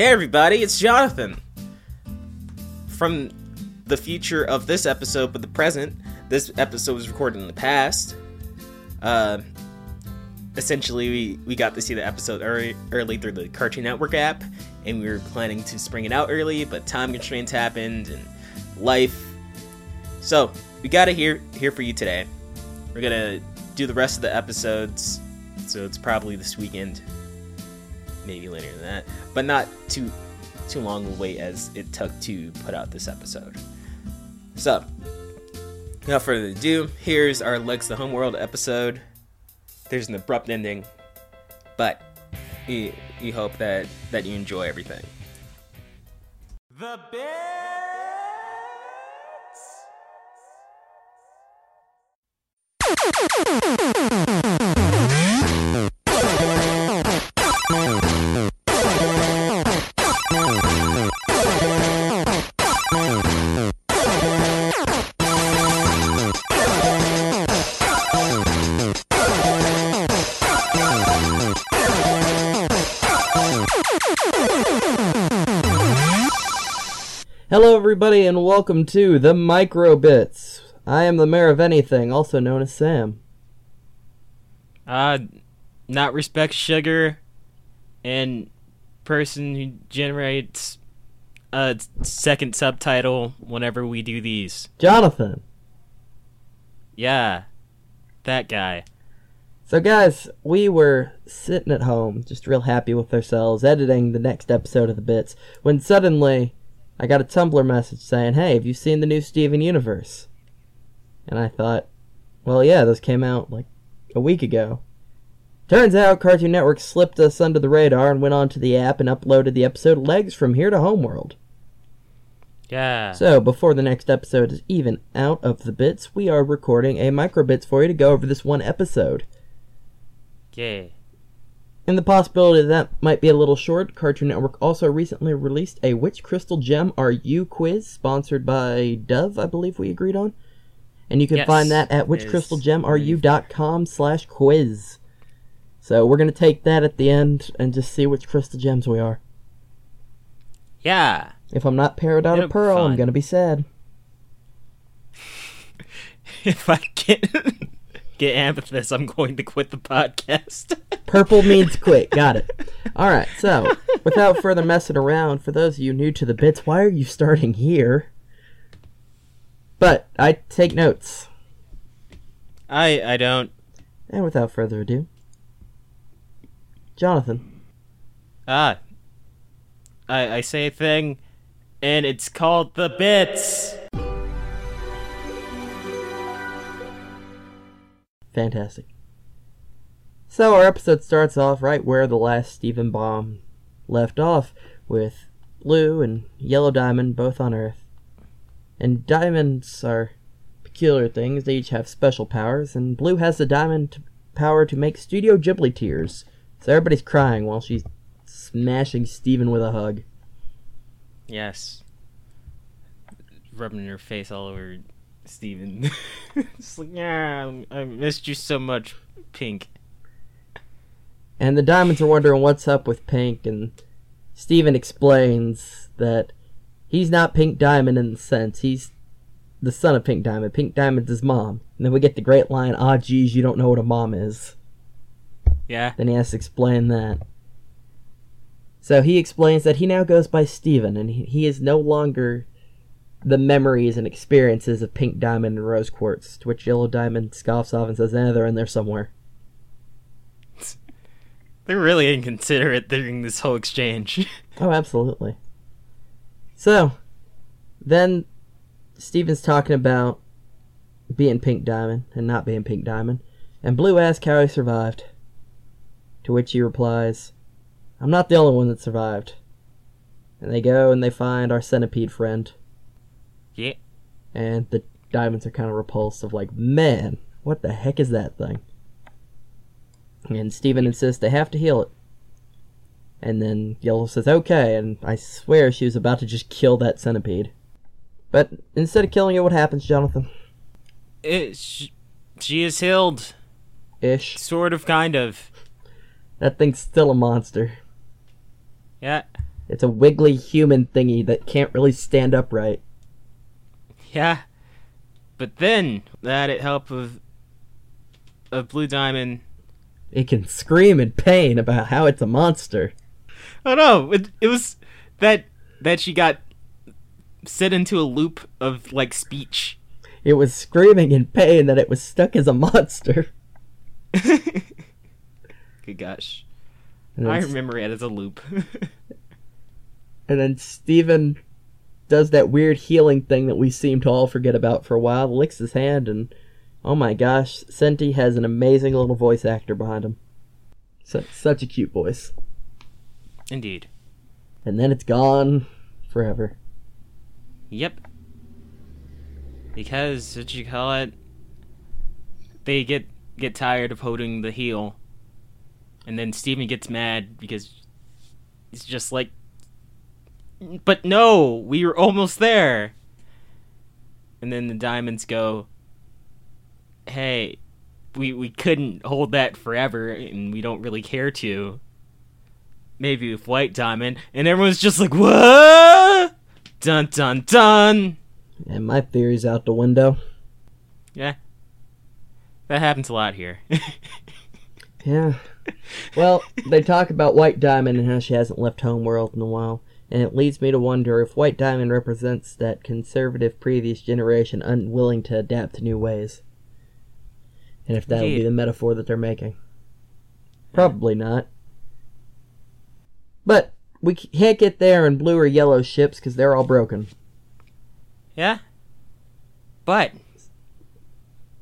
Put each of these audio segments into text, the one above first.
Hey everybody, it's Jonathan. From the future of this episode, but the present, this episode was recorded in the past. Uh, essentially, we, we got to see the episode early, early through the Cartoon Network app, and we were planning to spring it out early, but time constraints happened and life. So, we got it here, here for you today. We're gonna do the rest of the episodes, so it's probably this weekend maybe later than that, but not too too long a wait as it took to put out this episode. So, without further ado, here's our Legs to Homeworld episode. There's an abrupt ending, but we, we hope that that you enjoy everything. The bits. Hello, everybody, and welcome to the Microbits. I am the mayor of anything, also known as Sam. Uh, not respect sugar, and person who generates a second subtitle whenever we do these. Jonathan. Yeah, that guy. So, guys, we were sitting at home, just real happy with ourselves, editing the next episode of the Bits, when suddenly I got a Tumblr message saying, Hey, have you seen the new Steven Universe? And I thought, Well, yeah, those came out like a week ago. Turns out Cartoon Network slipped us under the radar and went onto the app and uploaded the episode Legs from Here to Homeworld. Yeah. So, before the next episode is even out of the bits, we are recording a microbits for you to go over this one episode. yeah. And the possibility that, might be a little short, Cartoon Network also recently released a Which Crystal Gem Are You quiz, sponsored by Dove, I believe we agreed on. And you can Yes, find that at whichcrystalgemareyou.com slash quiz. So we're going to take that at the end and just see which crystal gems we are. Yeah. If I'm not paired out of pearl, I'm going to be sad. if I get get amethyst, I'm going to quit the podcast. Purple means quit. Got it. All right. So, without further messing around, for those of you new to the bits, why are you starting here? But I take notes. I I don't. And without further ado, Jonathan. Ah. I I say a thing, and it's called the bits. Fantastic. So our episode starts off right where the last Steven Bomb left off, with Blue and Yellow Diamond both on Earth. And diamonds are peculiar things, they each have special powers, and Blue has the diamond t- power to make Studio Ghibli tears. So everybody's crying while she's smashing Steven with a hug. Yes. Rubbing her face all over Steven. it's like, yeah, I missed you so much, Pink. And the diamonds are wondering what's up with Pink, and Steven explains that he's not Pink Diamond in the sense. He's the son of Pink Diamond. Pink Diamond's his mom. And then we get the great line, ah, geez, you don't know what a mom is. Yeah. Then he has to explain that. So he explains that he now goes by Steven, and he, he is no longer the memories and experiences of Pink Diamond and Rose Quartz, to which Yellow Diamond scoffs off and says, eh, they're in there somewhere. They're really inconsiderate during this whole exchange. Oh, absolutely. So, then Steven's talking about being Pink Diamond and not being Pink Diamond, and Blue asks how he survived. To which he replies, I'm not the only one that survived. And they go and they find our centipede friend. And the diamonds are kind of repulsive, like, man, what the heck is that thing? And Steven insists they have to heal it. And then Yellow says, okay, and I swear she was about to just kill that centipede. But instead of killing it, what happens, Jonathan? It, sh- she is healed. Ish. Sort of, kind of. That thing's still a monster. Yeah. It's a wiggly human thingy that can't really stand upright. Yeah. But then, that it help of of Blue Diamond. It can scream in pain about how it's a monster. Oh no! It, it was that that she got set into a loop of like speech. It was screaming in pain that it was stuck as a monster. Good gosh. I remember it as a loop. and then Steven does that weird healing thing that we seem to all forget about for a while, licks his hand, and oh my gosh, Senti has an amazing little voice actor behind him. Such, such a cute voice. Indeed. And then it's gone forever. Yep. Because what you call it? They get get tired of holding the heel, and then Steven gets mad because he's just like, "But no, we were almost there." And then the diamonds go, "Hey, we we couldn't hold that forever, and we don't really care to." Maybe with White Diamond, and everyone's just like, "What?" Dun dun dun. And my theory's out the window. Yeah. That happens a lot here. Yeah. Well, they talk about White Diamond and how she hasn't left Homeworld in a while, and it leads me to wonder if White Diamond represents that conservative previous generation unwilling to adapt to new ways. And if that'll be the metaphor that they're making. Probably not. But we can't get there in blue or yellow ships because they're all broken. yeah? But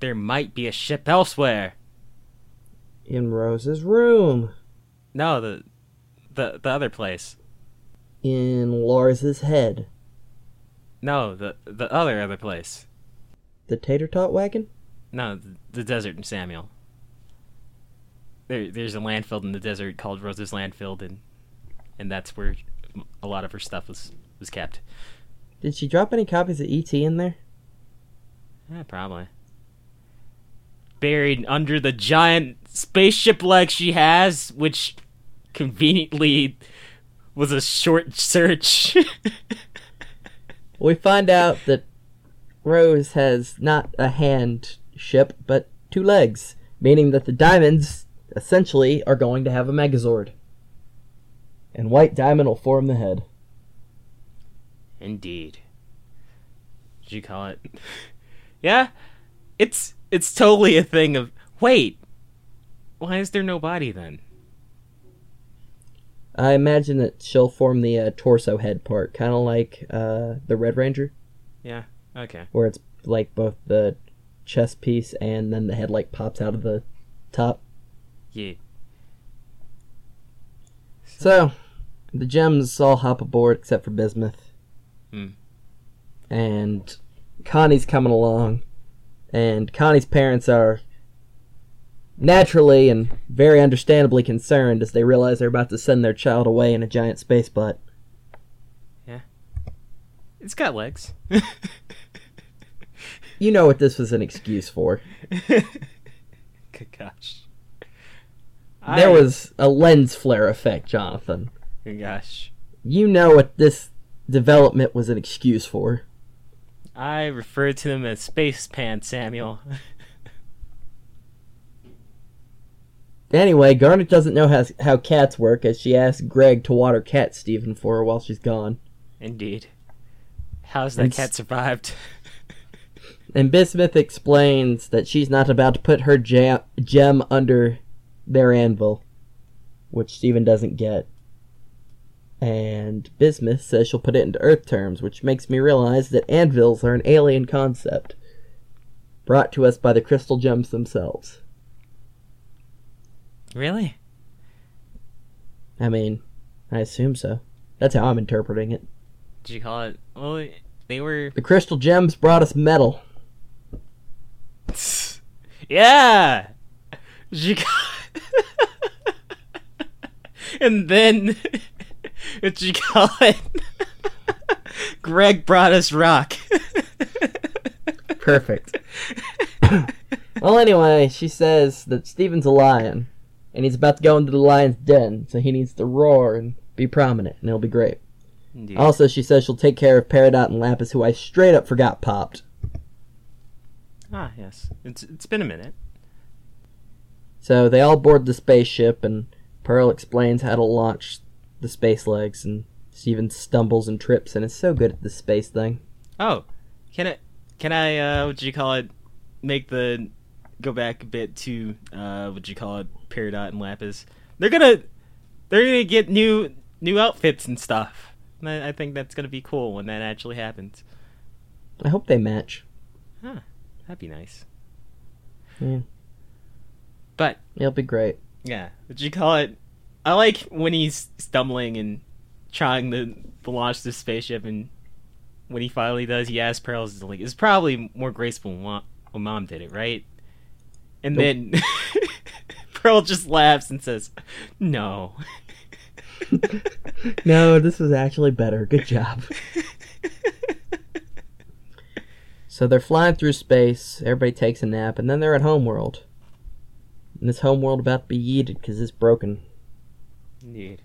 there might be a ship elsewhere. In Rose's room. No, the the the other place. In Lars's head. No, the the other other place. The tater tot wagon? No, the, the desert in Samuel. There, there's a landfill in the desert called Rose's Landfill, and and that's where a lot of her stuff was was kept. Did she drop any copies of E.T. in there? Yeah, probably. Buried under the giant spaceship leg she has, which conveniently was a short search. We find out that Rose has not a hand ship, but two legs, meaning that the diamonds essentially are going to have a Megazord. And White Diamond will form the head. Indeed. Did you call it? yeah, it's it's totally a thing of wait. Why is there no body then? I imagine that she'll form the uh, torso head part, kind of like uh, the Red Ranger, Yeah. Okay. where it's like both the chest piece and then the head like pops out of the top. Yeah. So, the gems all hop aboard except for Bismuth. Hmm. And Connie's coming along. And Connie's parents are naturally and very understandably concerned as they realize they're about to send their child away in a giant space butt. Yeah. It's got legs. You know what this was an excuse for. Good gosh. There I- was a lens flare effect, Jonathan. Good gosh. You know what this development was an excuse for. I refer to them as space pants, Samuel. Anyway, Garnet doesn't know how, how cats work as she asks Greg to water cat Steven for her while she's gone. Indeed. How's that And cat survived? And Bismuth explains that she's not about to put her jam- gem under their anvil, which Steven doesn't get. And Bismuth says she'll put it into Earth terms, which makes me realize that anvils are an alien concept brought to us by the crystal gems themselves. Really? I mean, I assume so. That's how I'm interpreting it. Did you call it? Well, they were. The crystal gems brought us metal. Yeah. Did you call- and then, what you call it? Greg brought us rock. Perfect. well, anyway, she says that Steven's a lion, and he's about to go into the lion's den, so he needs to roar and be prominent, and it'll be great. Indeed. Also, she says she'll take care of Peridot and Lapis, who I straight up forgot popped. Ah, yes. It's it's been a minute. So they all board the spaceship, and Pearl explains how to launch the space legs, and Steven stumbles and trips and is so good at the space thing. Oh, can I can I uh what do you call it? Make the go back a bit to uh what do you call it? Peridot and Lapis. They're gonna they're gonna get new new outfits and stuff. And I, I think that's gonna be cool when that actually happens. I hope they match. Huh, that'd be nice. Yeah. But It'll be great. yeah, do you call it? I like when he's stumbling and trying to, to launch the spaceship, and when he finally does, he asks Pearls he's like, "It's probably more graceful when mom, when mom did it, right?" And Nope. then Pearl just laughs and says, "No." no, this was actually better. Good job. So they're flying through space. Everybody takes a nap, and then they're at Homeworld. And this Homeworld about to be yeeted because it's broken. Indeed.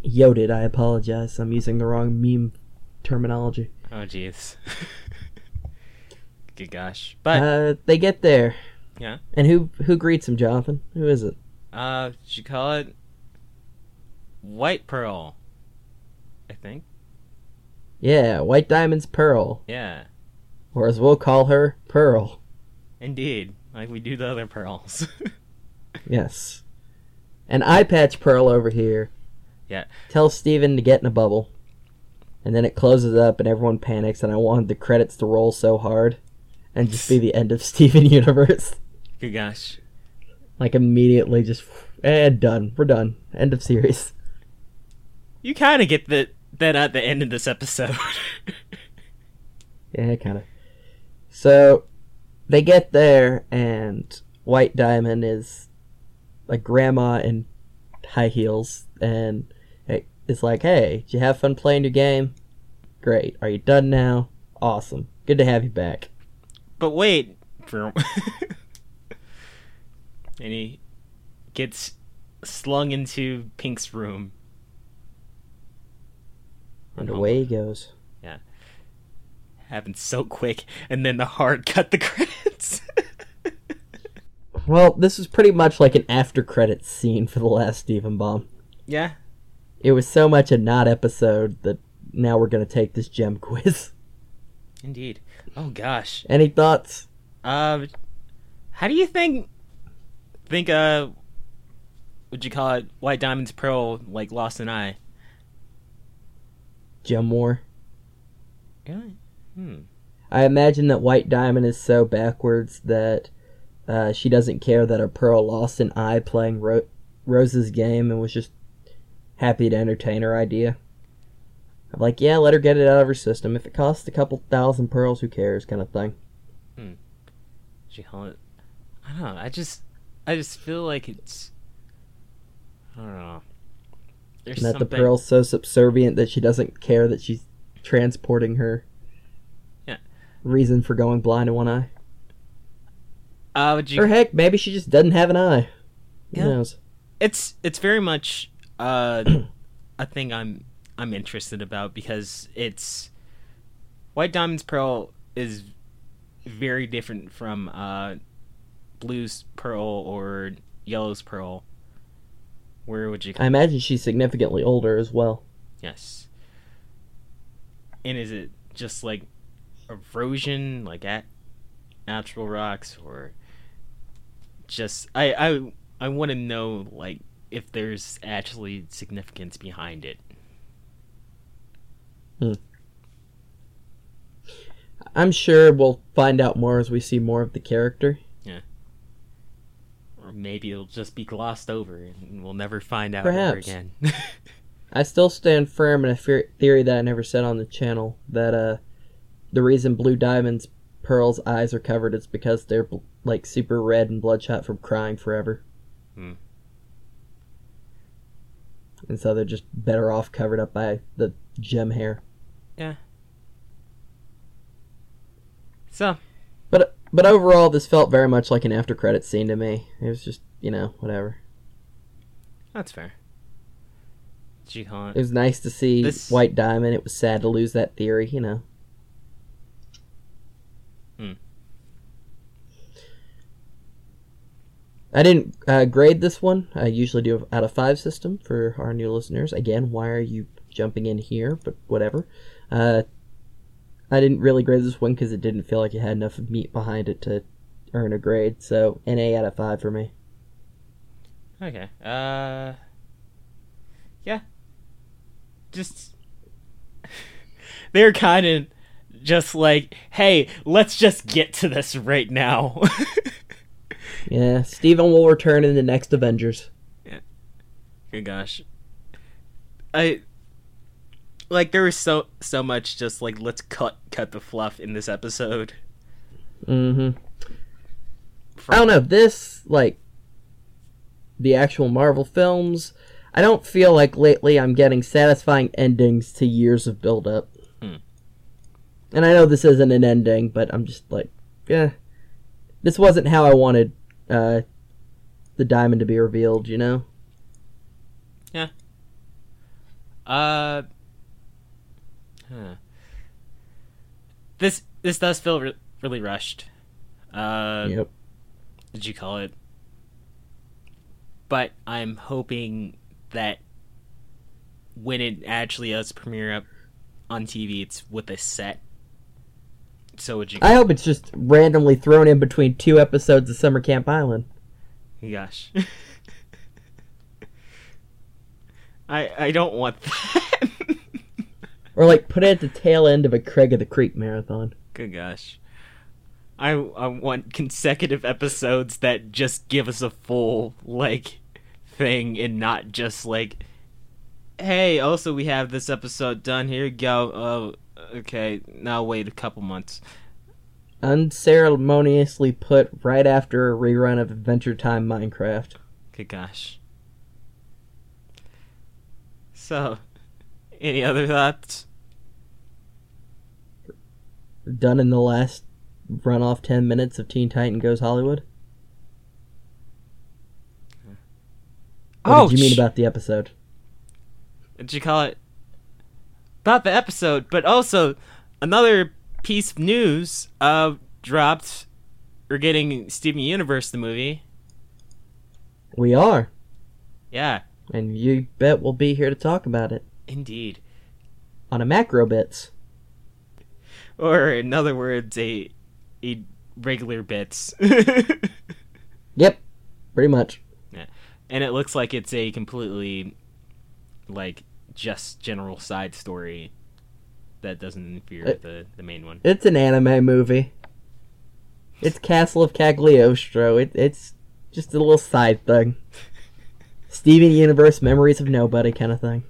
Yoded, I apologize. I'm using the wrong meme terminology. Oh, jeez. Good gosh. But Uh, they get there. Yeah. And who who greets him, Jonathan? Who is it? uh, you call it White Pearl? I think. Yeah, White Diamond's Pearl, Yeah. or as we'll call her, Pearl. Indeed. Like we do the other pearls. Yes. And Eye Patch Pearl over here. Yeah. Tells Steven to get in a bubble. And then it closes up and everyone panics and I wanted the credits to roll so hard and just be the end of Steven Universe. Good gosh. Like immediately just eh, done. We're done. End of series. You kind of get the, that at the end of this episode. Yeah, kinda. So they get there and White Diamond is like grandma in high heels and it- it's like, hey, did you have fun playing your game? Great. Are you done now? Awesome. Good to have you back. but wait. And he gets slung into Pink's room. And away he goes. Yeah. Happened so quick, and then the hard cut the credits. Well, this was pretty much like an after credits scene for the last Steven Bomb. yeah. It was so much a not episode that now we're gonna take this gem quiz. Indeed. Oh gosh. Any thoughts? Uh, how do you think think uh, would you call it White Diamond's Pearl like lost an eye? Gem War? Really? Hmm. I imagine that White Diamond is so backwards that uh, she doesn't care that her Pearl lost an eye playing Ro- Rose's game and was just happy to entertain her idea. I'm like, yeah, let her get it out of her system. If it costs a couple thousand pearls, who cares, kind of thing. Hmm. She call it. I don't know. I just, I just feel like it's. I don't know. There's And that the something. Pearl's so subservient that she doesn't care that she's transporting her Yeah. reason for going blind in one eye. Uh, would you Or heck, maybe she just doesn't have an eye. Who Yeah. knows? it's it's very much uh a thing I'm I'm interested about because it's White Diamond's Pearl is very different from uh Blue's Pearl or Yellow's Pearl. Where would you I imagine she's significantly older as well. Yes. And is it just like erosion, like at natural rocks, or just I I I want to know like if there's actually significance behind it. Hmm. I'm sure we'll find out more as we see more of the character. Or maybe it'll just be glossed over and we'll never find out ever again. I still stand firm in a fe- theory that I never said on the channel that uh, the reason Blue Diamond's Pearl's eyes are covered is because they're bl- like super red and bloodshot from crying forever. Hmm. And so they're just better off covered up by the gem hair. Yeah. So, But overall, this felt very much like an after credit scene to me. It was just you know whatever. that's fair. Hunt. It was nice to see This- White Diamond. It was sad to lose that theory, you know. Hmm. I didn't uh, grade this one. I usually do out of five system for our new listeners. Again, why are you jumping in here? But whatever. Uh, I didn't really grade this one because it didn't feel like it had enough meat behind it to earn a grade. So an A out of five for me. Okay. Uh. Yeah. Just. They're kind of just like, hey, let's just get to this right now. Yeah, Steven will return in the next Avengers. Yeah. Good gosh. I like there was so so much just like let's cut cut the fluff in this episode. Mm-hmm. From- I don't know. This, like, the actual Marvel films, I don't feel like lately I'm getting satisfying endings to years of build-up. Hmm. And I know this isn't an ending, but I'm just like, yeah, this wasn't how I wanted uh, the diamond to be revealed. You know? Yeah. Uh. Huh. This this does feel re- really rushed. Uh, yep. did you call it? But I'm hoping that when it actually does premiere up on TV, it's with a set. So would you? I hope it's just randomly thrown in between two episodes of Summer Camp Island. Gosh. I I don't want that. Or like put it at the tail end of a Craig of the Creek marathon. Good gosh. I I want consecutive episodes that just give us a full like thing and not just like hey, also we have this episode done. Here you go. Oh, okay. Now wait a couple months. Unceremoniously put right after a rerun of Adventure Time Minecraft. Good gosh. So, any other thoughts? Done in the last run off 10 minutes of Teen Titan Goes Hollywood. What did you mean about the episode? Did you call it? About the episode, but also another piece of news uh dropped We're getting Steven Universe the movie. We are. Yeah, And you bet we'll be here to talk about it. indeed. On a macro bits. Or in other words, a a regular bits. Yep. Pretty much. Yeah. and it looks like it's a completely like just general side story that doesn't interfere with the, the main one. It's an anime movie. It's Castle of Cagliostro. It, it's just a little side thing. Steven Universe, Memories of Nobody kind of thing.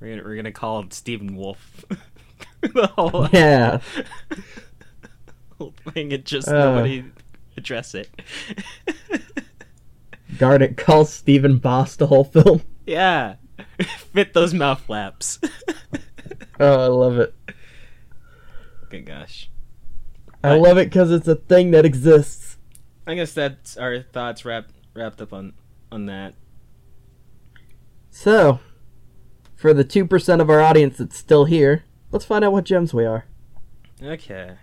We're gonna, we're gonna call it Stephen Wolf. the whole, Yeah. whole thing and just Uh. nobody address it. Darn it, call Stephen Boss the whole film. yeah, fit those mouth flaps. Oh, I love it. Good gosh. I Right. love it because it's a thing that exists. I guess that's our thoughts wrapped wrapped up on on that. So, for the 2% of our audience that's still here, let's find out what gems we are. Okay.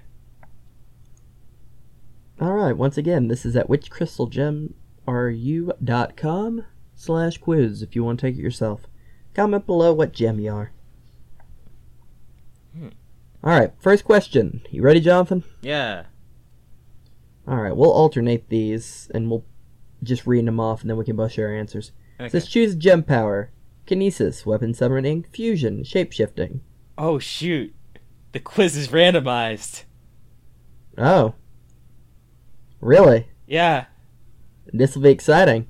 Alright, once again, this is at whichcrystalgemareyou.com slash quiz if you want to take it yourself. Comment below what gem you are. Hmm. Alright, first question. You ready, Jonathan? Yeah. Alright, we'll alternate these and we'll just read them off and then we can both share our answers. Okay. Says choose gem power, kinesis, weapon summoning, fusion, shapeshifting. Oh shoot. The quiz is randomized. Oh. Really? Yeah. This will be exciting.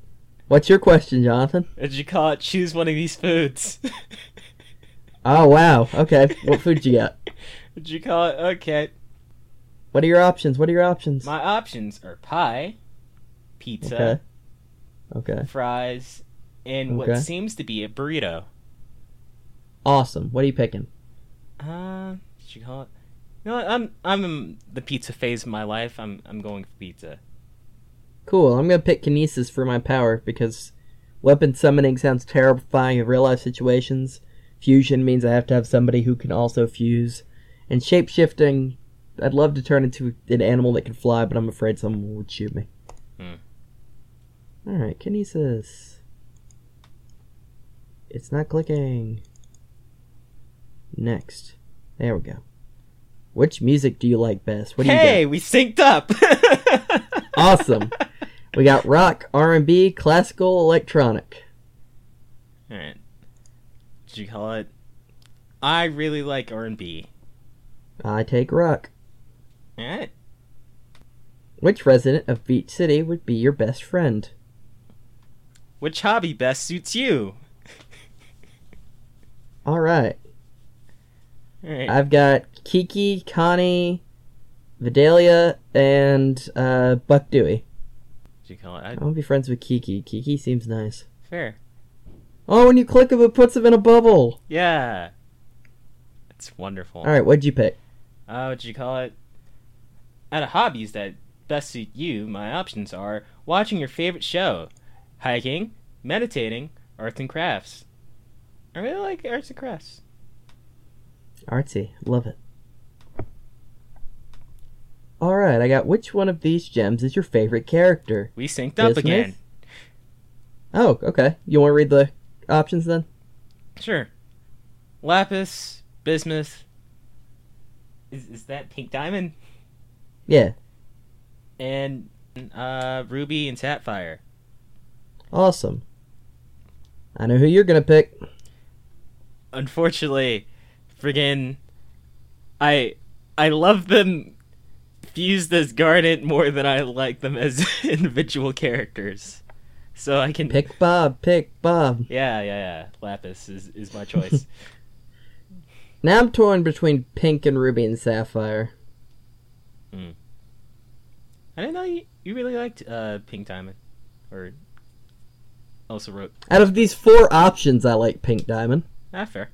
What's your question, Jonathan? Did you call it choose one of these foods? Oh wow. Okay. what food you got? Did you call it okay. What are your options? What are your options? My options are pie, pizza, Okay. Okay. fries, and Okay. what seems to be a burrito. Awesome. What are you picking? Uh, did you call it? You know what? I'm I'm in the pizza phase of my life. I'm I'm going for pizza. Cool. I'm gonna pick kinesis for my power because Weapon summoning sounds terrifying in real life situations. Fusion means I have to have somebody who can also fuse. And shape shifting, I'd love to turn into an animal that can fly, but I'm afraid someone would shoot me. Hmm. Alright, kinesis. It's not clicking. Next. There we go. Which music do you like best? What do you Hey, we synced up. Awesome. we got rock, R&B, classical, electronic. All right. Did you call it? I really like R and B. I take rock. All right. Which resident of Beach City would be your best friend? Which hobby best suits you? All right. Right. I've got Kiki, Connie, Vidalia, and uh, Buck Dewey. Did you call it? I, I want to be friends with Kiki. Kiki seems nice. fair. Oh, when you click him, it puts him in a bubble. Yeah. It's wonderful. All right, what'd you pick? Uh, what you call it? Out of hobbies that best suit you, my options are watching your favorite show, hiking, meditating, arts and crafts. I really like arts and crafts. Artsy. Love it. All right, I got which one of these gems is your favorite character? We synced up again. Oh, okay. You want to read the options then? Sure. Lapis, bismuth. Is is that pink diamond? Yeah. And uh, ruby and sapphire. Awesome. I know who you're gonna pick. Unfortunately, friggin', I I love them fused as Garnet more than I like them as individual characters. So I can Pick Bob. Pick Bob. Yeah, yeah, yeah. Lapis is is my choice. Now I'm torn between Pink and Ruby and Sapphire. Hmm. I didn't know you, you really liked uh, Pink Diamond, or also wrote. Out of these four options, I like Pink Diamond. Ah, fair.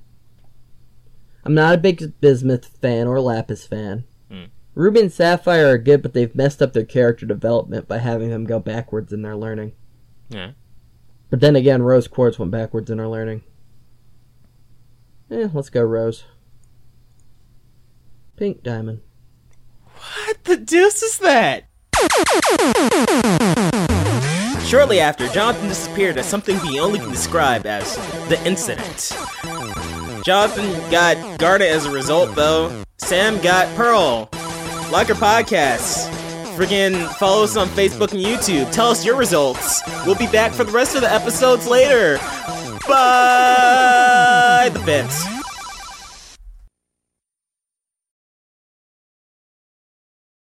I'm not a big Bismuth fan or Lapis fan. Hmm. Ruby and Sapphire are good, but they've messed up their character development by having them go backwards in their learning. Yeah. But then again, Rose Quartz went backwards in her learning. Eh, let's go Rose. Pink Diamond. What the deuce is that? Shortly after, Jonathan disappeared as something we only can describe as the incident. Jonathan got Garda as a result, though. Sam got Pearl. Like our podcasts. Friggin' follow us on Facebook and YouTube. Tell us your results. We'll be back for the rest of the episodes later. Bye, the bits.